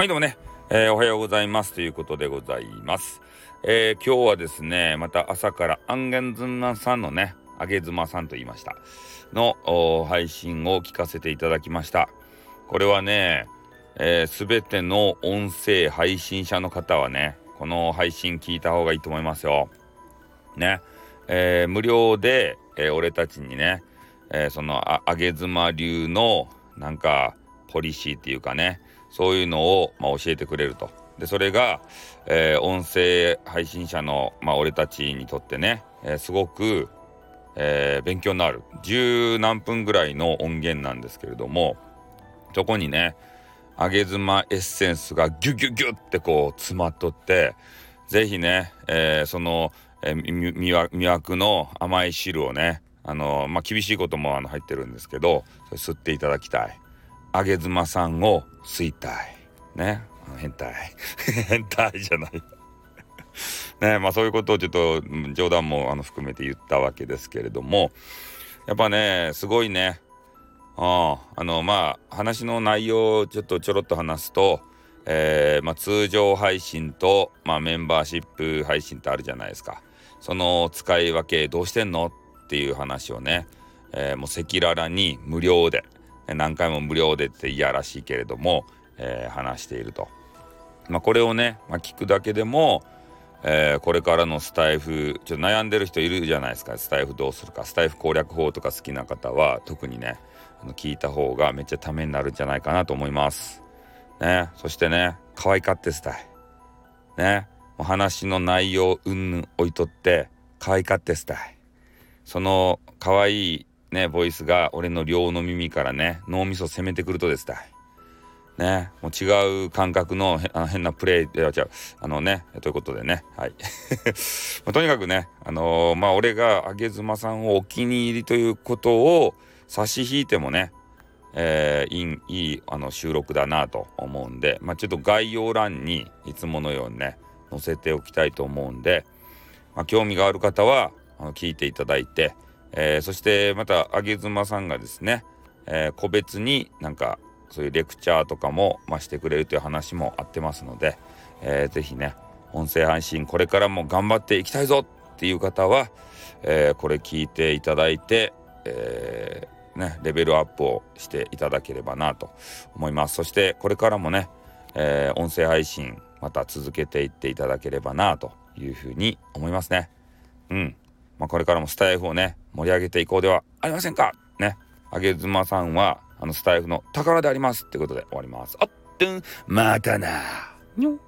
はい、どうもね、えー、おはようございますということでございます。えー、今日はですね、また朝からアンゲンズンナさんのね、あげずまさんと言いました、の配信を聞かせていただきました。これはね、す、えー、べ、ての音声配信者の方はね、この配信聞いた方がいいと思いますよ。ね、えー、無料で、えー、俺たちにね、えー、そのああげ妻流のなんかポリシーっていうかねそういうのを、まあ、教えてくれると。でそれが、えー、音声配信者の、まあ、俺たちにとってね、えー、すごく、えー、勉強になる十何分ぐらいの音源なんですけれどもそこにね上げ妻エッセンスがギュギュギュってこう詰まっとって是非ね、えその、え魅惑の甘い汁をねあのまあ厳しいこともあの入ってるんですけど吸っていただきたい。あげ妻さんを吸いたい。ね。変態。変態じゃないねまあそういうことをちょっと冗談もあの含めて言ったわけですけれどもやっぱねすごいねああのまあ話の内容をちょっとちょろっと話すと、えー、まあ、通常配信と、まあ、メンバーシップ配信ってあるじゃないですかその使い分けどうしてんの？っていう話をね、えー、もう赤裸々に無料で何回も無料でっていやらしいけれども、えー、話していると。まあ、これをね、まあ、聞くだけでも、えー、これからのスタイフちょっと悩んでる人いるじゃないですか。スタイフどうするか。スタイフ攻略法とか好きな方は特にねあの聞いた方がめっちゃためになるんじゃないかなと思います。ね、そしてね可愛かってスタイね。お話の内容うんぬん置いとって可愛かってスタイその可愛いね、ボイスが俺の両の耳からね、脳みそ攻めてくるとですね、もう違う感覚のの変なプレイでは違う。あのね、ということでね、はい。まあ、とにかくね、あのー、まあ、俺があげ妻さんをお気に入りということを差し引いてもね、えー、いいいいあの収録だなと思うんで、まあ、ちょっと概要欄にいつものようにね、載せておきたいと思うんで、まあ、興味がある方はあの聞いていただいて、えー、そしてまた上妻さんがですね、えー、個別になんかそういうレクチャーとかも、まあ、してくれるという話もあってますので、えー、ぜひね音声配信これからも頑張っていきたいぞっていう方は、えー、これ聞いていただいて、え、ね、レベルアップをしていただければなと思います。そしてこれからもね、え、音声配信また続けていっていただければなというふうに思いますね。うん。まあ、これからもスタイフをね、盛り上げていこうではありませんかね。あげずまさんは、あのスタイフの宝でありますってことで終わります。あっ、またな。にょ